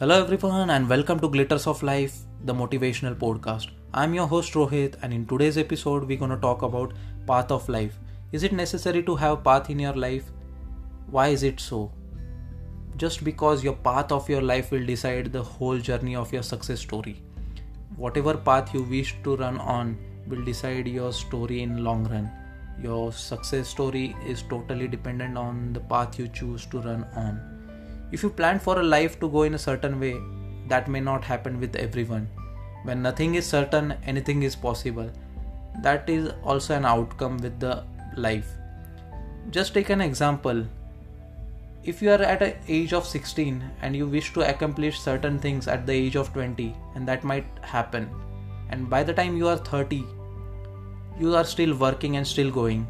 Hello, everyone, and welcome to Glitters of Life, the motivational podcast. I'm your host Rohit, and in today's episode, we're going to talk about path of life. Is it necessary to have path in your life? Why is it so? Just because your path of your life will decide the whole journey of your success story. Whatever path you wish to run on will decide your story in long run. Your success story is totally dependent on the path you choose to run on if you plan for a life to go in a certain way, that may not happen with everyone. When nothing is certain, anything is possible. That is also an outcome with the life. Just take an example. If you are at an age of 16 and you wish to accomplish certain things at the age of 20, and that might happen, and by the time you are 30, you are still working and still going.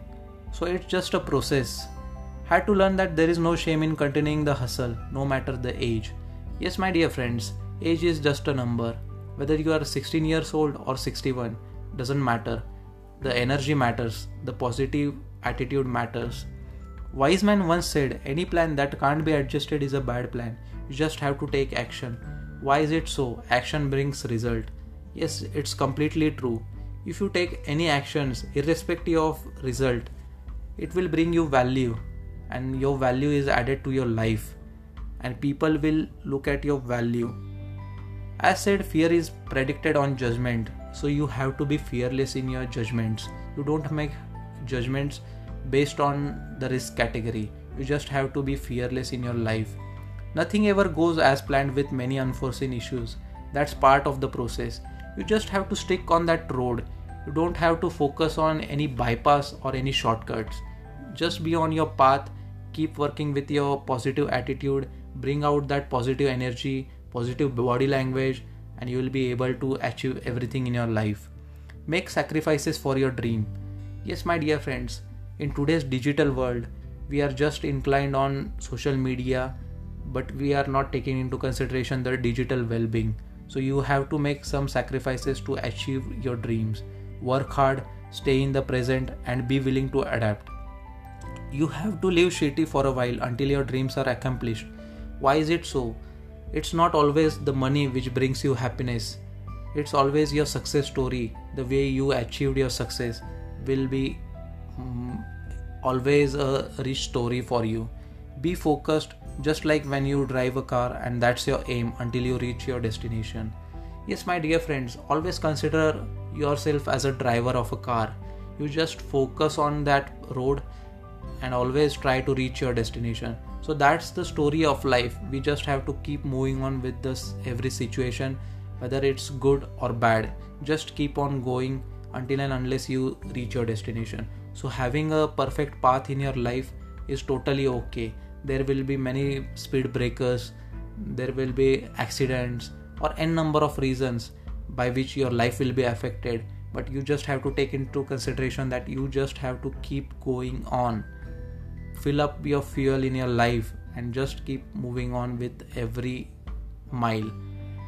So it's just a process had to learn that there is no shame in continuing the hustle, no matter the age. Yes, my dear friends, age is just a number. Whether you are 16 years old or 61, doesn't matter. The energy matters, the positive attitude matters. Wise man once said, Any plan that can't be adjusted is a bad plan. You just have to take action. Why is it so? Action brings result. Yes, it's completely true. If you take any actions, irrespective of result, it will bring you value and your value is added to your life. And people will look at your value. As said fear is predicted on judgment. So you have to be fearless in your judgments. You don't make judgments based on the risk category. You just have to be fearless in your life. Nothing ever goes as planned with many unforeseen issues. That's part of the process. You just have to stick on that road. You don't have to focus on any bypass or any shortcuts. Just be on your path keep working with your positive attitude bring out that positive energy positive body language and you will be able to achieve everything in your life. Make sacrifices for your dream. Yes my dear friends in today's digital world we are just inclined on social media but we are not taking into consideration the digital well-being. So you have to make some sacrifices to achieve your dreams. Work hard stay in the present and be willing to adapt you have to live shitty for a while until your dreams are accomplished. Why is it so? It's not always the money which brings you happiness. It's always your success story. The way you achieved your success will be um, always a rich story for you. Be focused just like when you drive a car and that's your aim until you reach your destination. Yes, my dear friends, always consider yourself as a driver of a car. You just focus on that road and always try to reach your destination. So that's the story of life. We just have to keep moving on with this every situation whether it's good or bad. Just keep on going until and unless you reach your destination. So having a perfect path in your life is totally okay. There will be many speed breakers there will be accidents or n number of reasons by which your life will be affected. But you just have to take into consideration that you just have to keep going on fill up your fuel in your life and just keep moving on with every mile.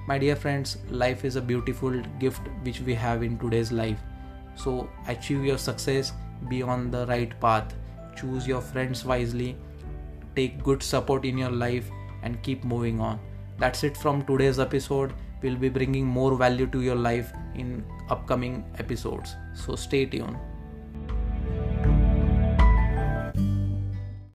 My dear friends, life is a beautiful gift which we have in today's life. So achieve your success, be on the right path, choose your friends wisely, take good support in your life, and keep moving on. That's it from today's episode. We'll be bringing more value to your life in upcoming episodes. So stay tuned.